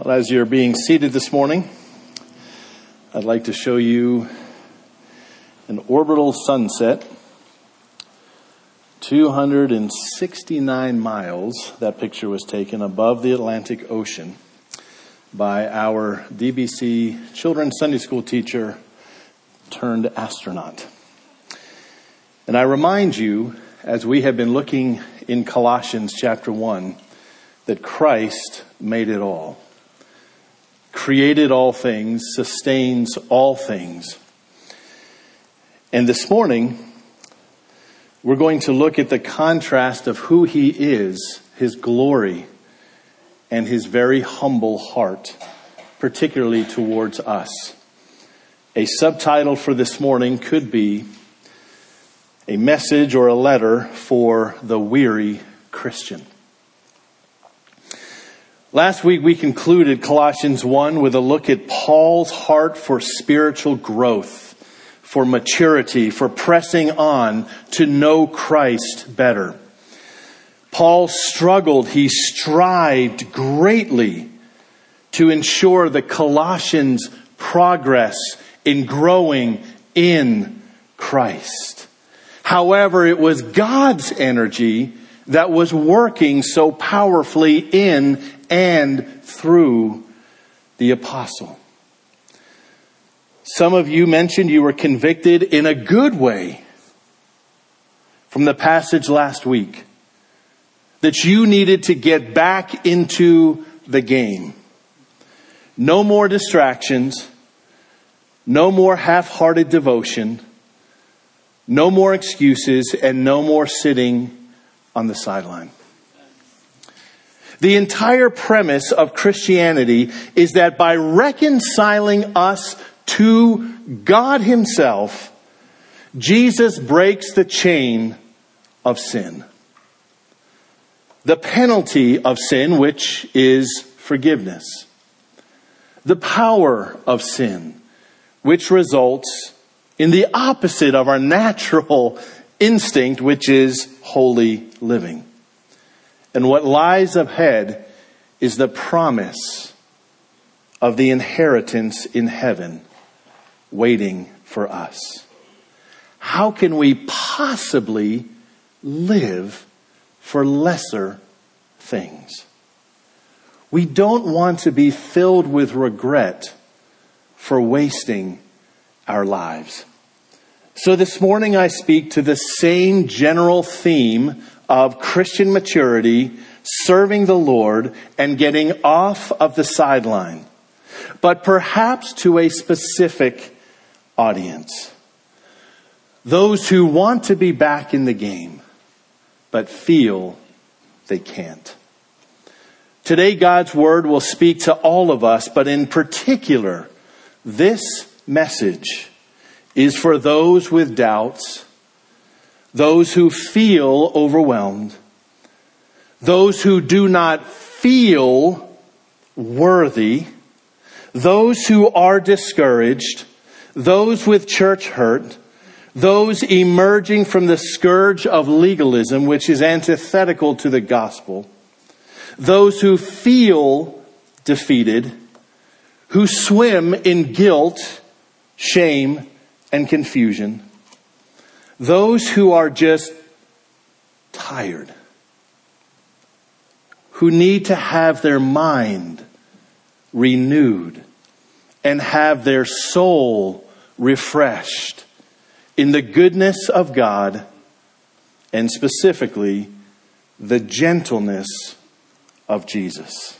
Well, as you're being seated this morning, I'd like to show you an orbital sunset, 269 miles. That picture was taken above the Atlantic Ocean by our DBC children's Sunday school teacher turned astronaut. And I remind you, as we have been looking in Colossians chapter 1, that Christ made it all created all things, sustains all things. And this morning, we're going to look at the contrast of who he is, his glory, and his very humble heart, particularly towards us. A subtitle for this morning could be a message or a letter for the weary Christian. Last week we concluded Colossians 1 with a look at Paul's heart for spiritual growth, for maturity, for pressing on to know Christ better. Paul struggled, he strived greatly to ensure the Colossians' progress in growing in Christ. However, it was God's energy that was working so powerfully in and through the apostle. Some of you mentioned you were convicted in a good way from the passage last week that you needed to get back into the game. No more distractions. No more half-hearted devotion. No more excuses and no more sitting on the sideline. The entire premise of Christianity is that by reconciling us to God Himself, Jesus breaks the chain of sin. The penalty of sin, which is forgiveness. The power of sin, which results in the opposite of our natural instinct, which is holy living. And what lies ahead is the promise of the inheritance in heaven waiting for us. How can we possibly live for lesser things? We don't want to be filled with regret for wasting our lives. So this morning I speak to the same general theme of Christian maturity, serving the Lord, and getting off of the sideline, but perhaps to a specific audience. Those who want to be back in the game, but feel they can't. Today, God's Word will speak to all of us, but in particular, this message is for those with doubts those who feel overwhelmed, those who do not feel worthy, those who are discouraged, those with church hurt, those emerging from the scourge of legalism, which is antithetical to the gospel, those who feel defeated, who swim in guilt, shame, and confusion, those who are just tired, who need to have their mind renewed and have their soul refreshed in the goodness of God and specifically the gentleness of Jesus.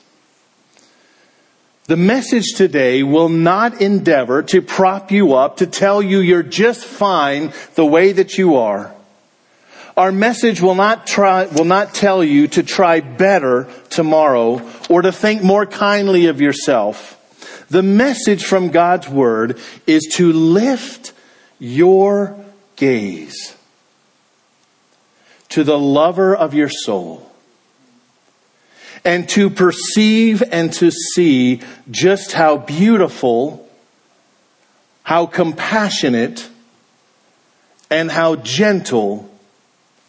The message today will not endeavor to prop you up, to tell you you're just fine the way that you are. Our message will not try, will not tell you to try better tomorrow or to think more kindly of yourself. The message from God's Word is to lift your gaze to the lover of your soul and to perceive and to see just how beautiful, how compassionate, and how gentle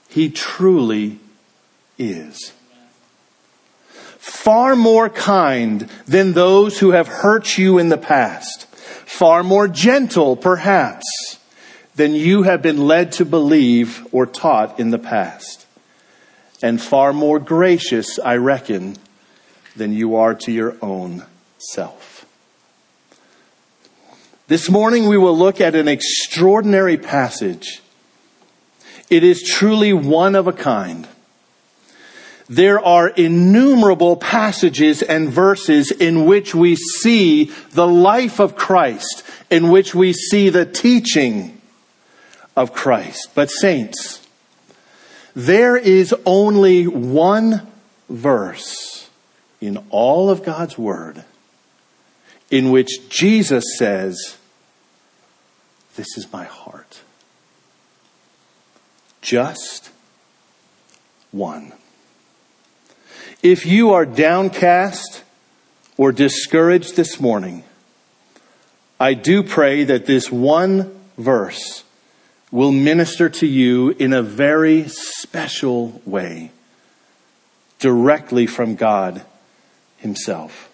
he truly is. far more kind than those who have hurt you in the past, far more gentle, perhaps, than you have been led to believe or taught in the past, and far more gracious, I reckon, than you are to your own self. This morning we will look at an extraordinary passage. It is truly one of a kind. There are innumerable passages and verses in which we see the life of Christ, in which we see the teaching of Christ. But saints, there is only one verse in all of God's Word in which Jesus says, This is my heart. Just one. If you are downcast or discouraged this morning, I do pray that this one verse will minister to you in a very special way, directly from God Himself.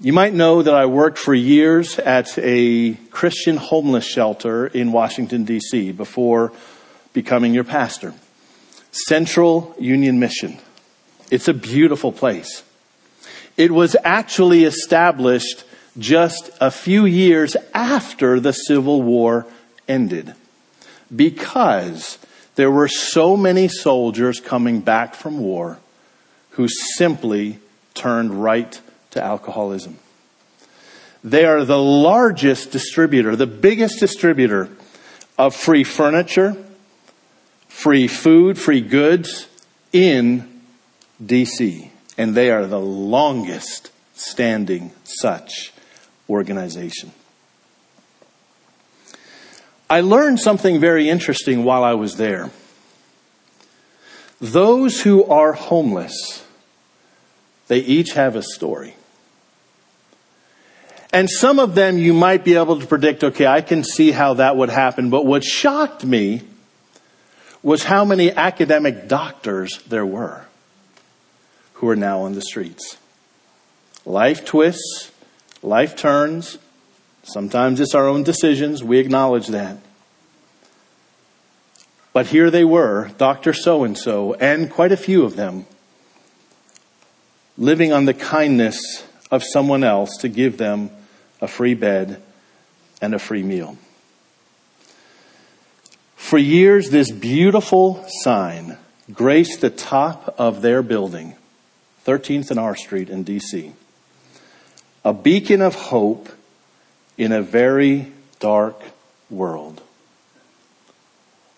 You might know that I worked for years at a Christian homeless shelter in Washington, D.C. before becoming your pastor. Central Union Mission. It's a beautiful place. It was actually established just a few years after the Civil War ended because there were so many soldiers coming back from war who simply turned right to alcoholism. They are the largest distributor, the biggest distributor of free furniture, free food, free goods in DC, and they are the longest standing such organization. I learned something very interesting while I was there. Those who are homeless, they each have a story. And some of them you might be able to predict, okay, I can see how that would happen. But what shocked me was how many academic doctors there were who are now on the streets. Life twists, life turns. Sometimes it's our own decisions. We acknowledge that. But here they were, Dr. So and so, and quite a few of them, living on the kindness of someone else to give them a free bed and a free meal. For years, this beautiful sign graced the top of their building 13th and R Street in DC. A beacon of hope in a very dark world.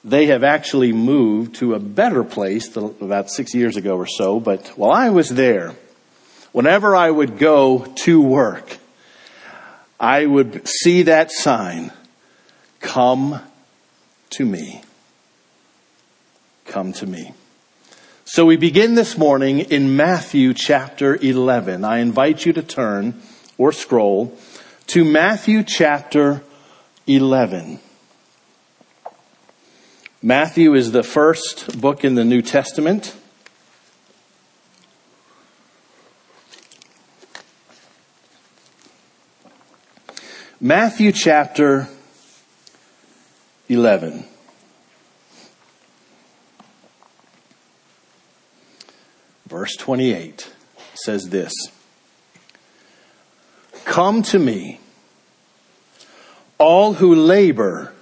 They have actually moved to a better place about six years ago or so, but while I was there, whenever I would go to work, I would see that sign, come to me. Come to me. So we begin this morning in Matthew chapter 11. I invite you to turn or scroll to Matthew chapter 11. Matthew is the first book in the New Testament. Matthew chapter 11. Verse 28 says this Come to me, all who labor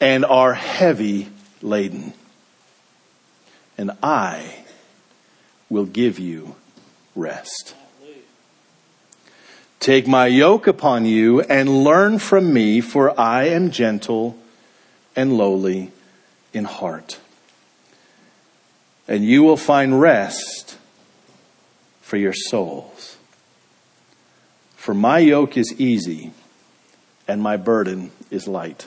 and are heavy laden, and I will give you rest. Take my yoke upon you and learn from me, for I am gentle and lowly in heart. And you will find rest for your souls. For my yoke is easy and my burden is light.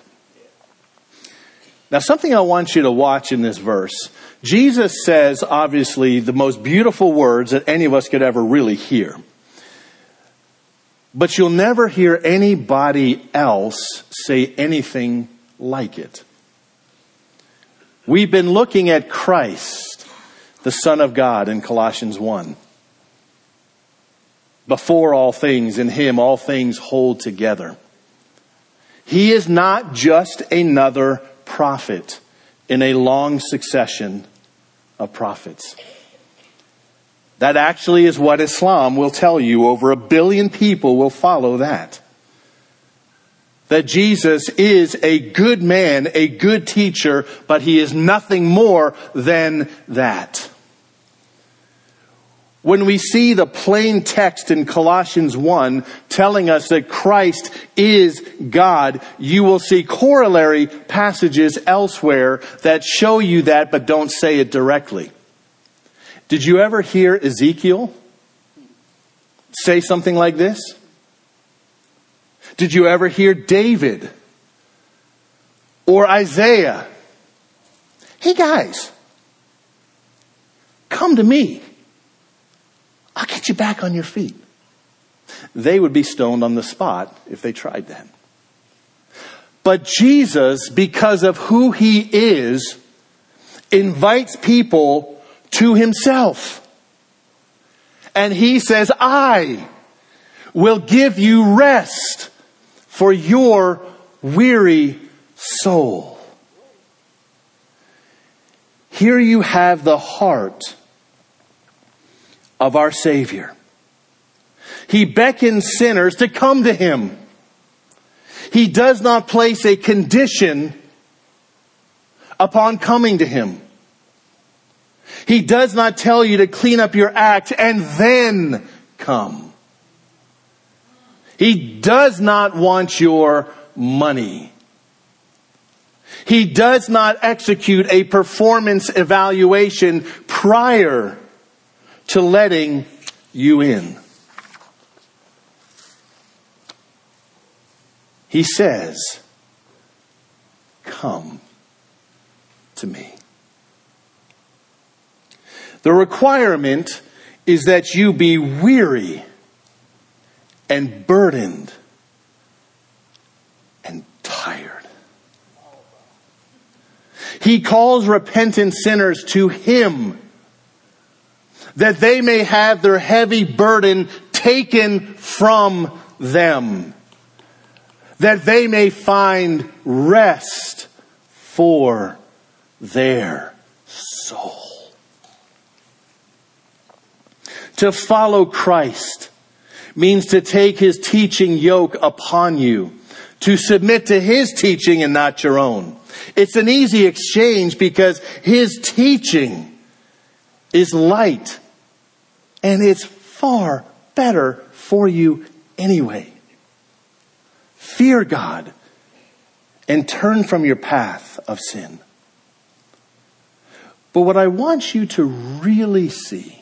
Now, something I want you to watch in this verse. Jesus says, obviously, the most beautiful words that any of us could ever really hear. But you'll never hear anybody else say anything like it. We've been looking at Christ, the Son of God, in Colossians 1. Before all things, in him all things hold together. He is not just another prophet in a long succession of prophets. That actually is what Islam will tell you. Over a billion people will follow that. That Jesus is a good man, a good teacher, but he is nothing more than that. When we see the plain text in Colossians 1 telling us that Christ is God, you will see corollary passages elsewhere that show you that but don't say it directly. Did you ever hear Ezekiel say something like this? Did you ever hear David or Isaiah? Hey guys, come to me. I'll get you back on your feet. They would be stoned on the spot if they tried that. But Jesus, because of who he is, invites people to himself. And he says, I will give you rest for your weary soul. Here you have the heart of our Savior. He beckons sinners to come to Him. He does not place a condition upon coming to Him. He does not tell you to clean up your act and then come. He does not want your money. He does not execute a performance evaluation prior to letting you in. He says, Come to me. The requirement is that you be weary and burdened and tired. He calls repentant sinners to Him that they may have their heavy burden taken from them, that they may find rest for their soul. To follow Christ means to take his teaching yoke upon you, to submit to his teaching and not your own. It's an easy exchange because his teaching is light and it's far better for you anyway. Fear God and turn from your path of sin. But what I want you to really see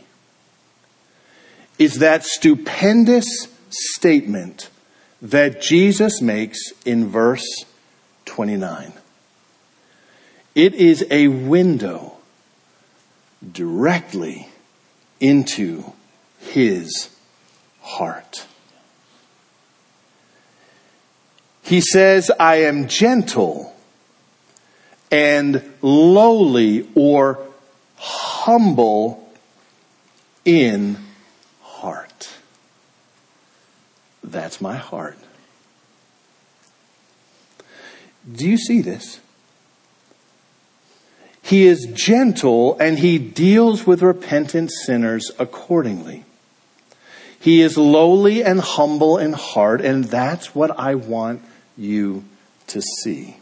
is that stupendous statement that Jesus makes in verse 29. It is a window directly into his heart. He says, I am gentle and lowly or humble in heart. That's my heart. Do you see this? He is gentle and he deals with repentant sinners accordingly. He is lowly and humble in heart, and that's what I want you to see.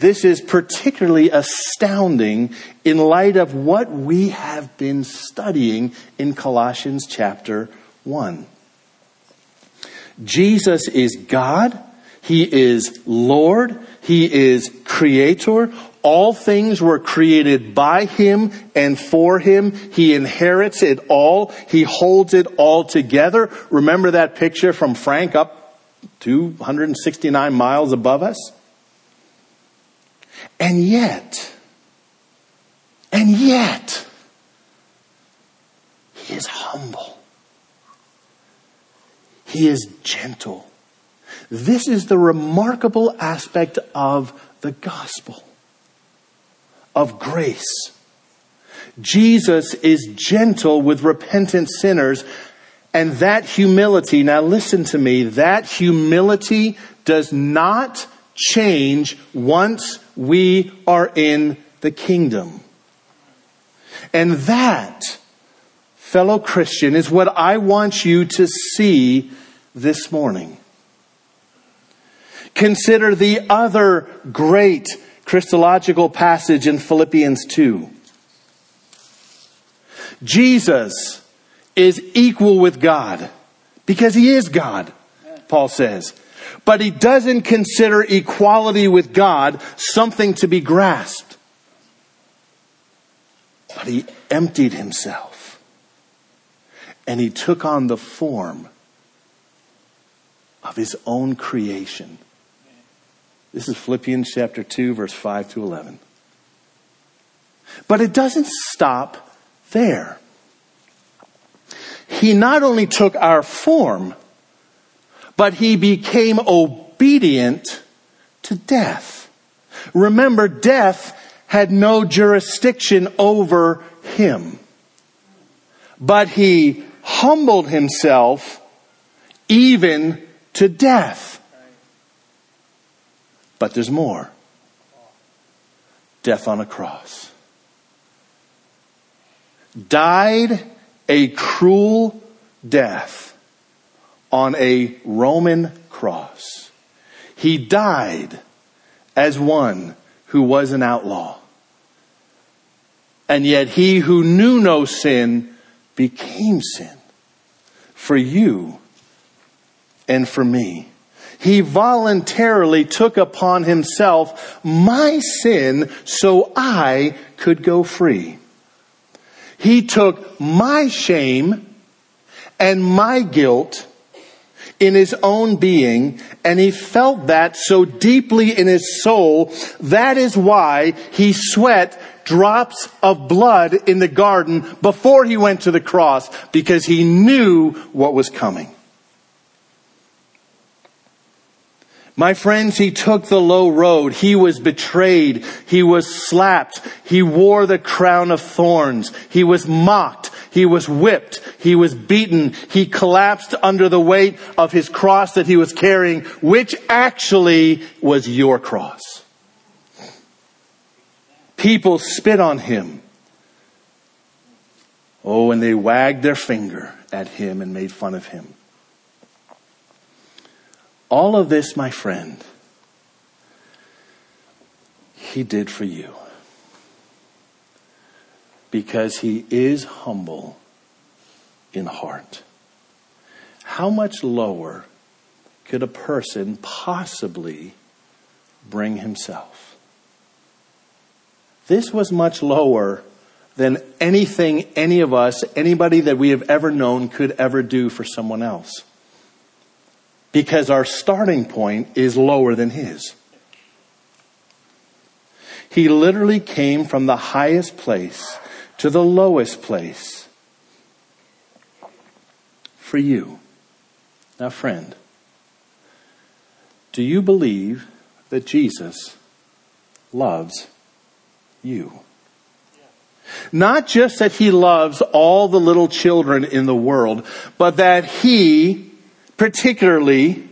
This is particularly astounding in light of what we have been studying in Colossians chapter 1. Jesus is God. He is Lord. He is creator. All things were created by him and for him. He inherits it all. He holds it all together. Remember that picture from Frank up 269 miles above us? And yet, and yet, he is humble. He is gentle. This is the remarkable aspect of the gospel of grace. Jesus is gentle with repentant sinners And that humility, now listen to me, that humility does not change once we are in the kingdom. And that, fellow Christian, is what I want you to see this morning. Consider the other great Christological passage in Philippians 2. Jesus is equal with God because he is God, Paul says. But he doesn't consider equality with God something to be grasped. But he emptied himself and he took on the form of his own creation. This is Philippians chapter 2, verse 5 to 11. But it doesn't stop there. He not only took our form, but he became obedient to death. Remember, death had no jurisdiction over him. But he humbled himself even to death. But there's more. Death on a cross. Died a cruel death on a Roman cross. He died as one who was an outlaw. And yet he who knew no sin became sin for you and for me. He voluntarily took upon himself my sin so I could go free. He took my shame and my guilt in his own being and he felt that so deeply in his soul. That is why he sweat drops of blood in the garden before he went to the cross because he knew what was coming. My friends, he took the low road. He was betrayed. He was slapped. He wore the crown of thorns. He was mocked. He was whipped. He was beaten. He collapsed under the weight of his cross that he was carrying, which actually was your cross. People spit on him. Oh, and they wagged their finger at him and made fun of him. All of this, my friend, he did for you. Because he is humble in heart. How much lower could a person possibly bring himself? This was much lower than anything any of us, anybody that we have ever known could ever do for someone else because our starting point is lower than his. He literally came from the highest place to the lowest place for you. Now, friend, do you believe that Jesus loves you? Not just that he loves all the little children in the world, but that he particularly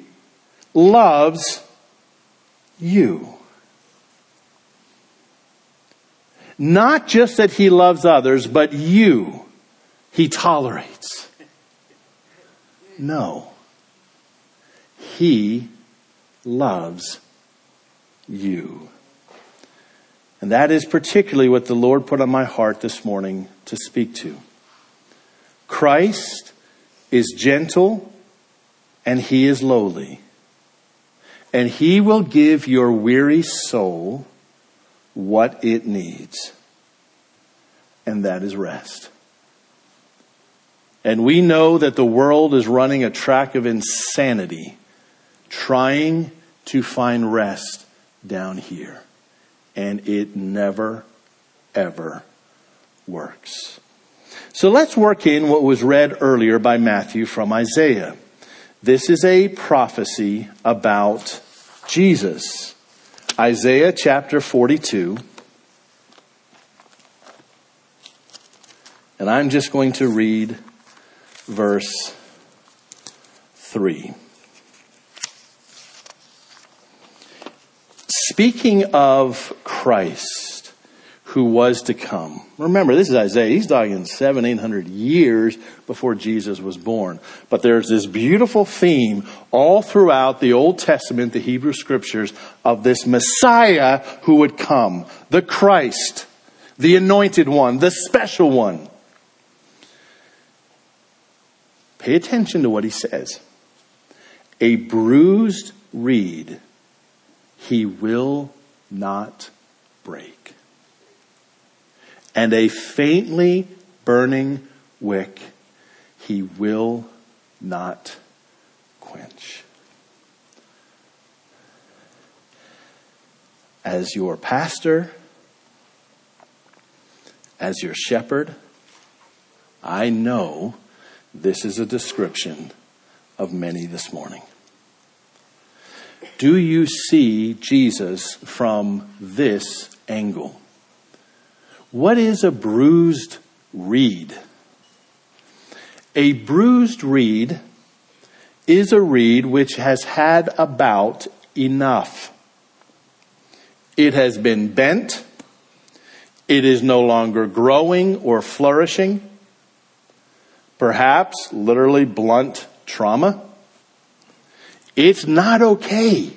loves you. Not just that he loves others, but you he tolerates. No. He loves you. And that is particularly what the Lord put on my heart this morning to speak to. Christ is gentle and he is lowly. And he will give your weary soul what it needs. And that is rest. And we know that the world is running a track of insanity, trying to find rest down here. And it never, ever works. So let's work in what was read earlier by Matthew from Isaiah. This is a prophecy about Jesus. Isaiah chapter 42. And I'm just going to read verse 3. Speaking of Christ, who was to come. Remember, this is Isaiah. He's talking seven, eight hundred years before Jesus was born. But there's this beautiful theme all throughout the Old Testament, the Hebrew scriptures, of this Messiah who would come. The Christ. The anointed one. The special one. Pay attention to what he says. A bruised reed he will not break. And a faintly burning wick he will not quench. As your pastor, as your shepherd, I know this is a description of many this morning. Do you see Jesus from this angle? What is a bruised reed? A bruised reed is a reed which has had about enough. It has been bent. It is no longer growing or flourishing. Perhaps literally blunt trauma. It's not okay.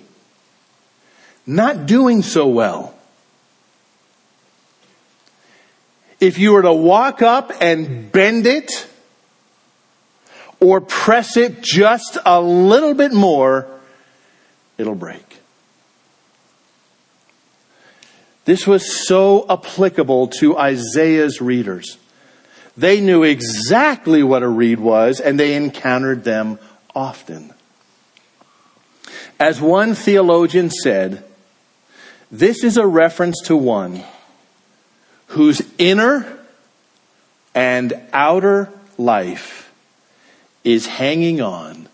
Not doing so well. If you were to walk up and bend it or press it just a little bit more, it'll break. This was so applicable to Isaiah's readers. They knew exactly what a reed was and they encountered them often. As one theologian said, this is a reference to one whose inner and outer life is hanging on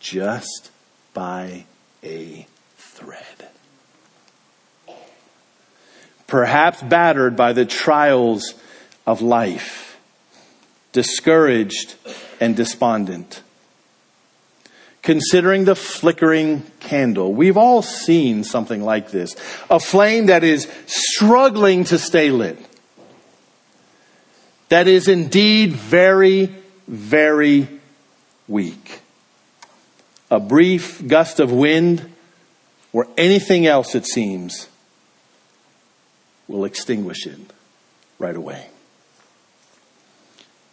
just by a thread. Perhaps battered by the trials of life, discouraged and despondent considering the flickering candle. We've all seen something like this. A flame that is struggling to stay lit. That is indeed very, very weak. A brief gust of wind or anything else it seems will extinguish it right away.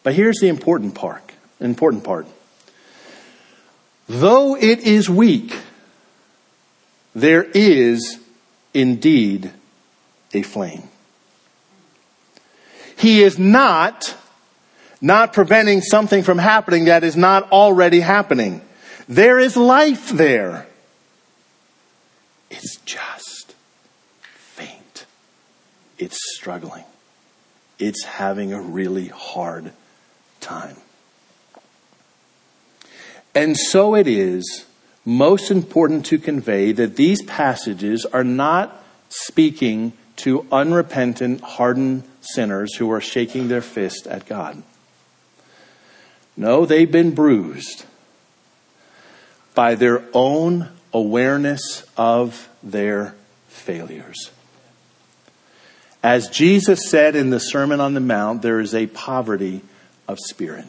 But here's the important part, important part. Though it is weak, there is indeed a flame. He is not not preventing something from happening that is not already happening. There is life there. It's just faint. It's struggling. It's having a really hard time. And so it is most important to convey that these passages are not speaking to unrepentant, hardened sinners who are shaking their fist at God. No, they've been bruised by their own awareness of their failures. As Jesus said in the Sermon on the Mount, there is a poverty of spirit.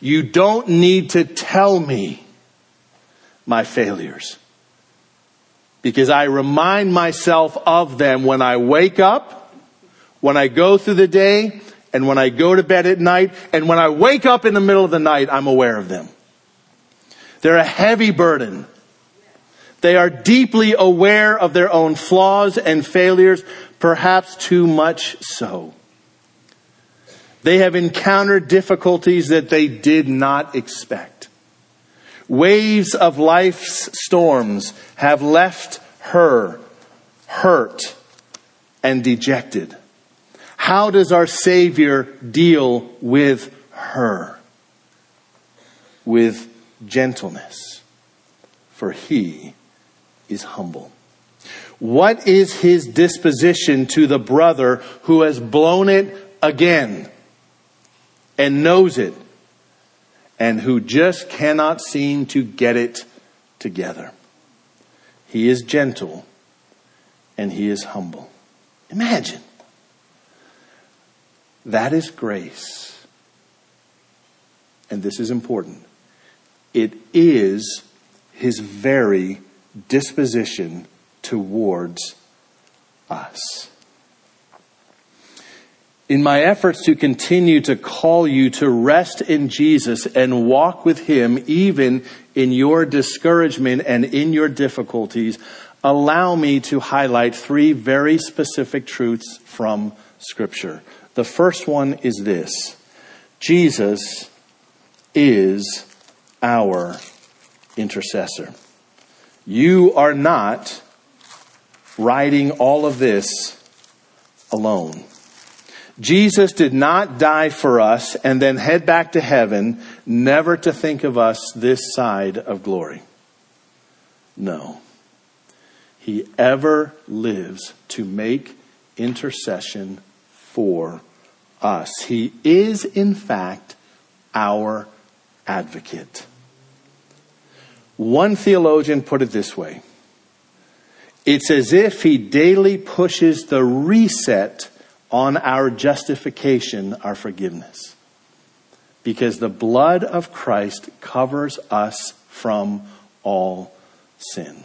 You don't need to tell me my failures. Because I remind myself of them when I wake up, when I go through the day, and when I go to bed at night, and when I wake up in the middle of the night, I'm aware of them. They're a heavy burden. They are deeply aware of their own flaws and failures, perhaps too much so. They have encountered difficulties that they did not expect. Waves of life's storms have left her hurt and dejected. How does our Savior deal with her? With gentleness, for he is humble. What is his disposition to the brother who has blown it again? And knows it and who just cannot seem to get it together. He is gentle and he is humble. Imagine. That is grace. And this is important. It is his very disposition towards us. In my efforts to continue to call you to rest in Jesus and walk with Him, even in your discouragement and in your difficulties, allow me to highlight three very specific truths from Scripture. The first one is this Jesus is our intercessor. You are not writing all of this alone. Jesus did not die for us and then head back to heaven, never to think of us this side of glory. No. He ever lives to make intercession for us. He is, in fact, our advocate. One theologian put it this way It's as if he daily pushes the reset on our justification, our forgiveness. Because the blood of Christ covers us from all sin.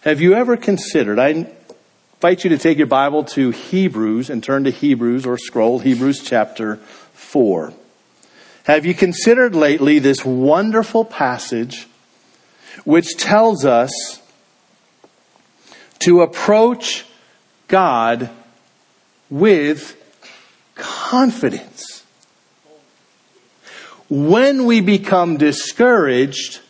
Have you ever considered? I invite you to take your Bible to Hebrews and turn to Hebrews or scroll Hebrews chapter 4. Have you considered lately this wonderful passage which tells us to approach God with confidence. When we become discouraged,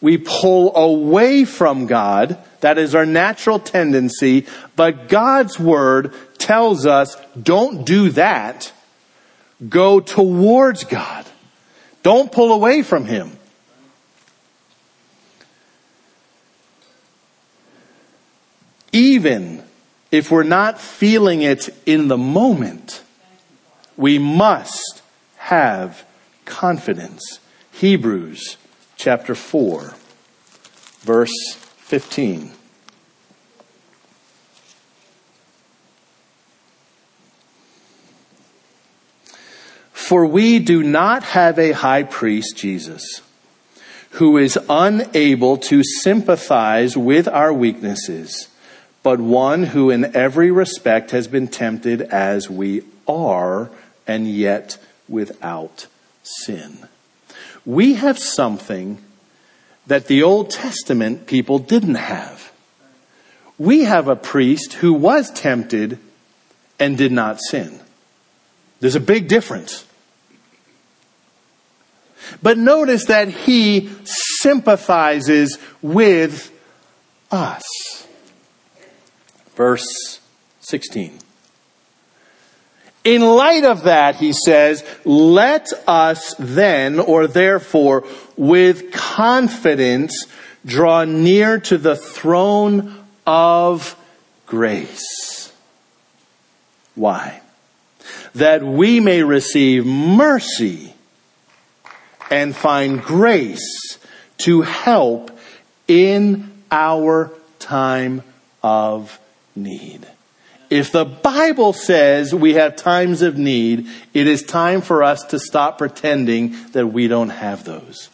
we pull away from God. That is our natural tendency. But God's word tells us don't do that. Go towards God. Don't pull away from Him. Even if we're not feeling it in the moment, we must have confidence. Hebrews chapter 4, verse 15. For we do not have a high priest, Jesus, who is unable to sympathize with our weaknesses but one who in every respect has been tempted as we are, and yet without sin. We have something that the Old Testament people didn't have. We have a priest who was tempted and did not sin. There's a big difference. But notice that he sympathizes with us. Verse 16. In light of that, he says, let us then, or therefore, with confidence, draw near to the throne of grace. Why? That we may receive mercy and find grace to help in our time of need. If the Bible says we have times of need, it is time for us to stop pretending that we don't have those.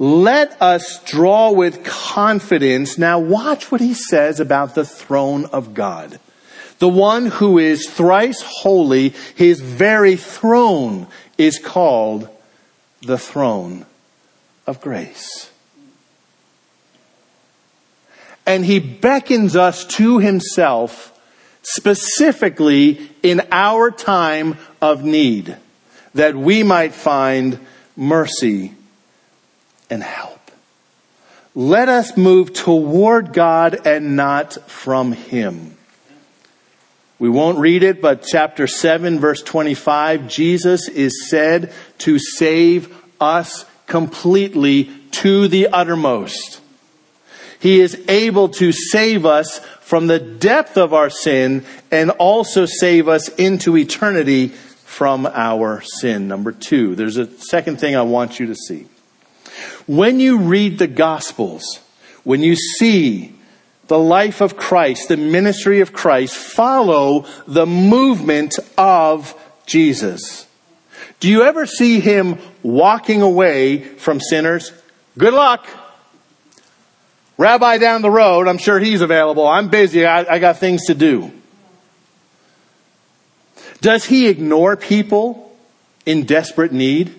Let us draw with confidence. Now watch what he says about the throne of God. The one who is thrice holy, his very throne is called the throne of grace and he beckons us to himself specifically in our time of need that we might find mercy and help. Let us move toward God and not from him. We won't read it, but chapter 7 verse 25, Jesus is said to save us completely to the uttermost. He is able to save us from the depth of our sin and also save us into eternity from our sin. Number two, there's a second thing I want you to see. When you read the Gospels, when you see the life of Christ, the ministry of Christ, follow the movement of Jesus. Do you ever see him walking away from sinners? Good luck. Rabbi down the road, I'm sure he's available. I'm busy. I, I got things to do. Does he ignore people in desperate need?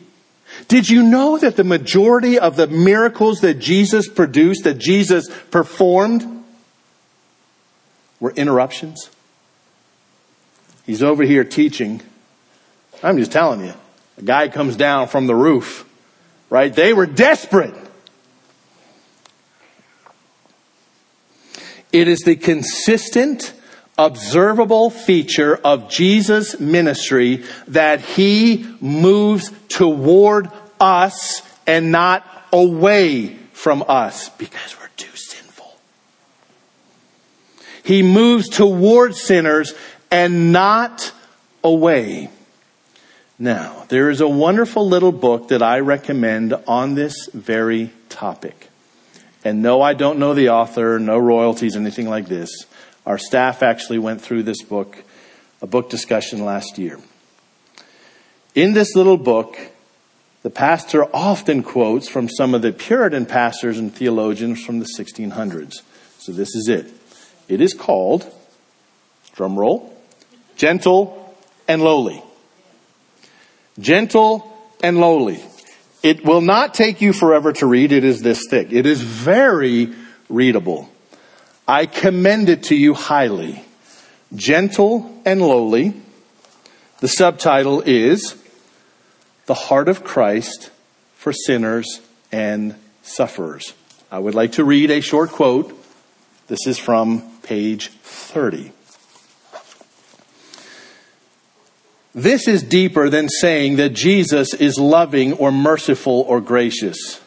Did you know that the majority of the miracles that Jesus produced, that Jesus performed, were interruptions? He's over here teaching. I'm just telling you. A guy comes down from the roof, right? They were desperate. It is the consistent, observable feature of Jesus' ministry that he moves toward us and not away from us because we're too sinful. He moves toward sinners and not away. Now, there is a wonderful little book that I recommend on this very topic. And no, I don't know the author, no royalties, anything like this. Our staff actually went through this book, a book discussion last year. In this little book, the pastor often quotes from some of the Puritan pastors and theologians from the 1600s. So this is it. It is called, drum roll, gentle and lowly. Gentle and lowly. It will not take you forever to read. It is this thick. It is very readable. I commend it to you highly. Gentle and lowly. The subtitle is The Heart of Christ for Sinners and Sufferers. I would like to read a short quote. This is from page 30. This is deeper than saying that Jesus is loving or merciful or gracious.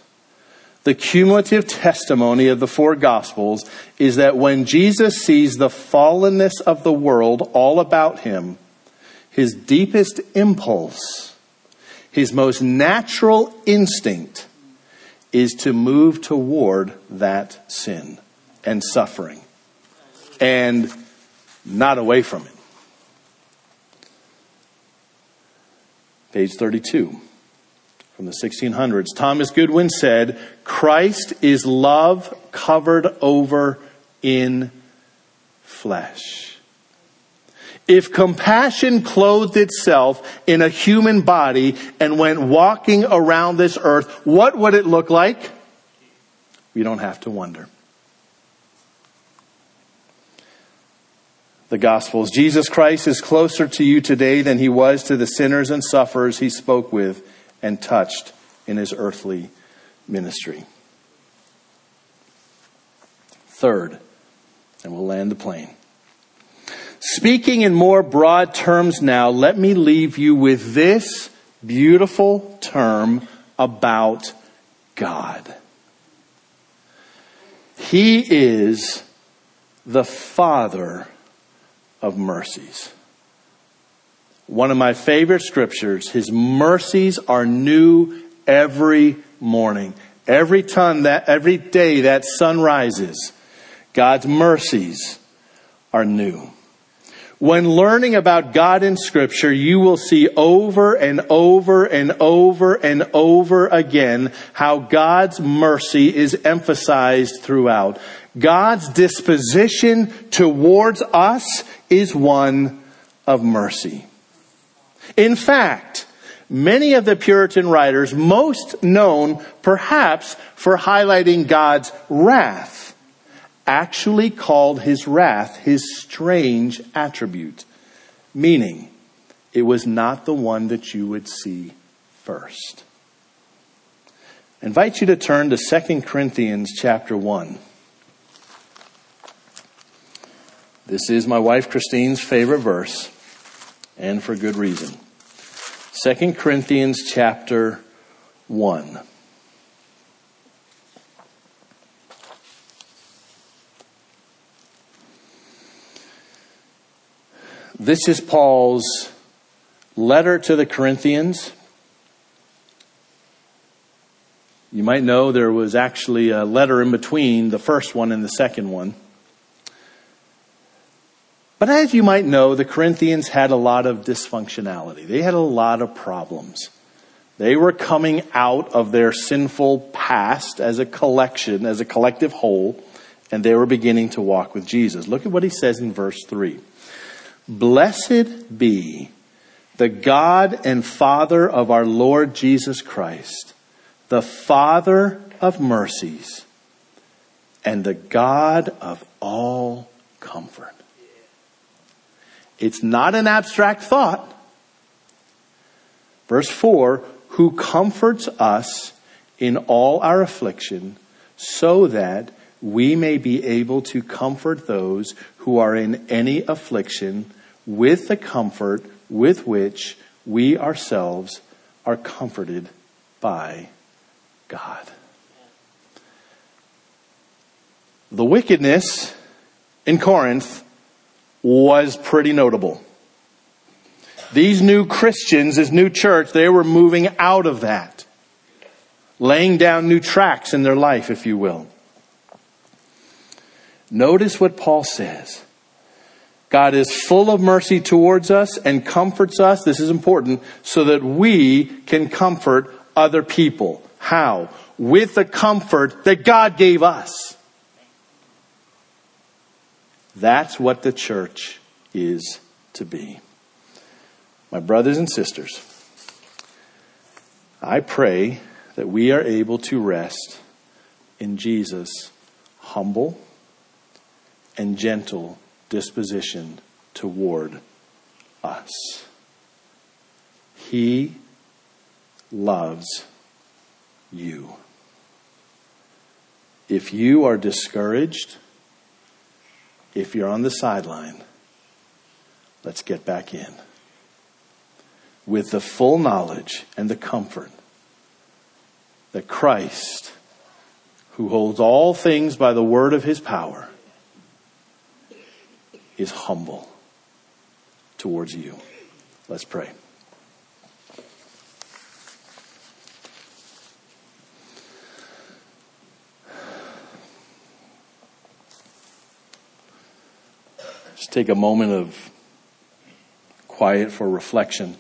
The cumulative testimony of the four gospels is that when Jesus sees the fallenness of the world all about him, his deepest impulse, his most natural instinct is to move toward that sin and suffering and not away from it. Page 32 from the 1600s. Thomas Goodwin said, Christ is love covered over in flesh. If compassion clothed itself in a human body and went walking around this earth, what would it look like? We don't have to wonder. The Gospels. Jesus Christ is closer to you today than he was to the sinners and sufferers he spoke with and touched in his earthly ministry. Third, and we'll land the plane. Speaking in more broad terms now, let me leave you with this beautiful term about God. He is the Father of mercies. One of my favorite scriptures, his mercies are new every morning. Every time that, every day that sun rises, God's mercies are new. When learning about God in scripture, you will see over and over and over and over again how God's mercy is emphasized throughout. God's disposition towards us is one of mercy. In fact, many of the Puritan writers, most known perhaps for highlighting God's wrath, actually called his wrath his strange attribute, meaning it was not the one that you would see first. I invite you to turn to 2 Corinthians chapter 1. This is my wife Christine's favorite verse, and for good reason. 2 Corinthians chapter 1. This is Paul's letter to the Corinthians. You might know there was actually a letter in between the first one and the second one. But as you might know, the Corinthians had a lot of dysfunctionality. They had a lot of problems. They were coming out of their sinful past as a collection, as a collective whole, and they were beginning to walk with Jesus. Look at what he says in verse 3. Blessed be the God and Father of our Lord Jesus Christ, the Father of mercies, and the God of all comfort. It's not an abstract thought. Verse 4 Who comforts us in all our affliction, so that we may be able to comfort those who are in any affliction with the comfort with which we ourselves are comforted by God. The wickedness in Corinth was pretty notable. These new Christians, this new church, they were moving out of that. Laying down new tracks in their life, if you will. Notice what Paul says. God is full of mercy towards us and comforts us. This is important so that we can comfort other people. How? With the comfort that God gave us. That's what the church is to be. My brothers and sisters, I pray that we are able to rest in Jesus' humble and gentle disposition toward us. He loves you. If you are discouraged, if you're on the sideline, let's get back in with the full knowledge and the comfort that Christ, who holds all things by the word of his power, is humble towards you. Let's pray. Take a moment of quiet for reflection.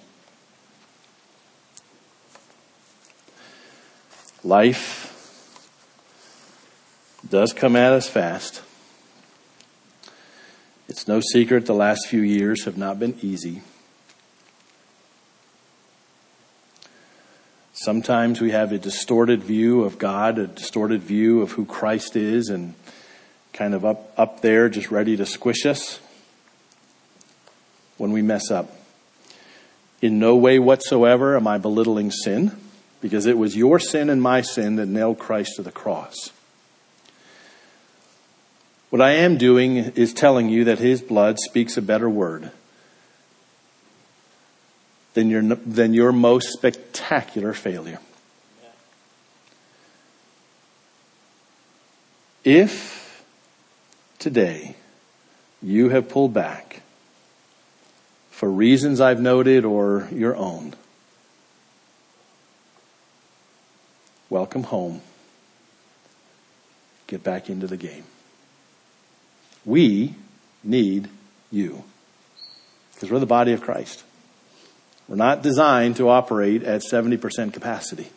Life does come at us fast. It's no secret the last few years have not been easy. Sometimes we have a distorted view of God, a distorted view of who Christ is, and kind of up, up there, just ready to squish us when we mess up. In no way whatsoever am I belittling sin, because it was your sin and my sin that nailed Christ to the cross. What I am doing is telling you that his blood speaks a better word than your, than your most spectacular failure. If today you have pulled back for reasons I've noted or your own, welcome home. Get back into the game. We need you. Because we're the body of Christ. We're not designed to operate at 70% capacity.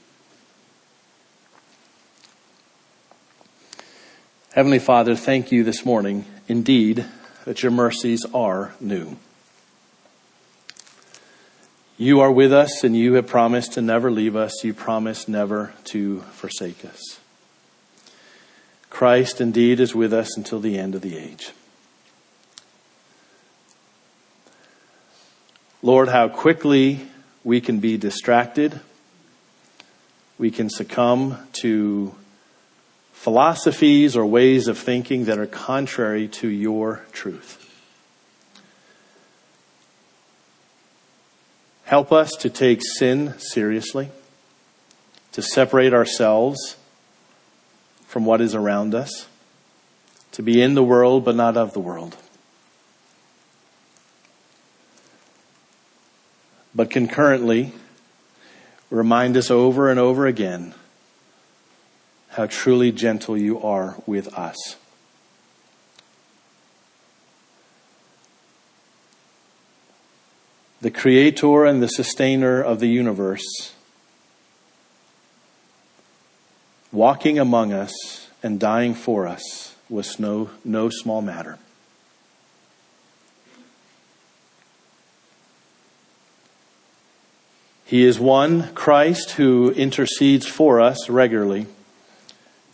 Heavenly Father, thank you this morning, indeed, that your mercies are new. You are with us and you have promised to never leave us. You promise never to forsake us. Christ indeed is with us until the end of the age. Lord, how quickly we can be distracted. We can succumb to philosophies or ways of thinking that are contrary to your truth. Help us to take sin seriously, to separate ourselves from what is around us, to be in the world but not of the world. but concurrently, remind us over and over again how truly gentle you are with us. The creator and the sustainer of the universe, walking among us and dying for us was no, no small matter. He is one, Christ, who intercedes for us regularly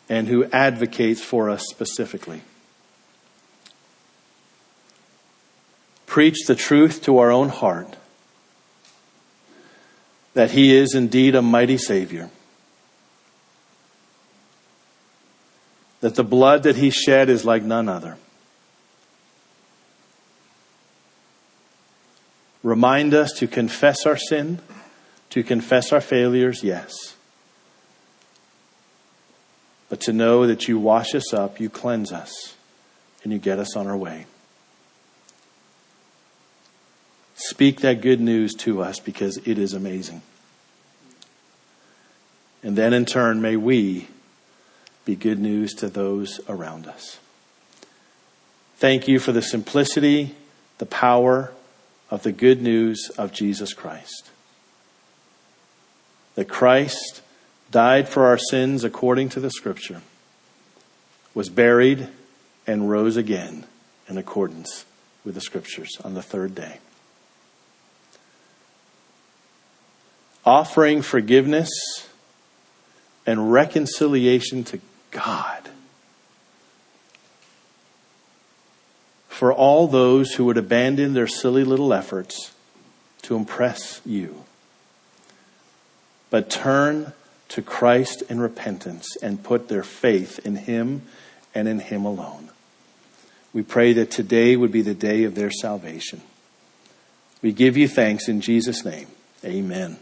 and who advocates for us specifically. Preach the truth to our own heart that He is indeed a mighty Savior. That the blood that He shed is like none other. Remind us to confess our sin to confess our failures, yes. But to know that you wash us up, you cleanse us, and you get us on our way. Speak that good news to us because it is amazing. And then in turn, may we be good news to those around us. Thank you for the simplicity, the power of the good news of Jesus Christ that Christ died for our sins according to the Scripture, was buried, and rose again in accordance with the Scriptures on the third day. Offering forgiveness and reconciliation to God for all those who would abandon their silly little efforts to impress you but turn to Christ in repentance and put their faith in Him and in Him alone. We pray that today would be the day of their salvation. We give you thanks in Jesus' name. Amen.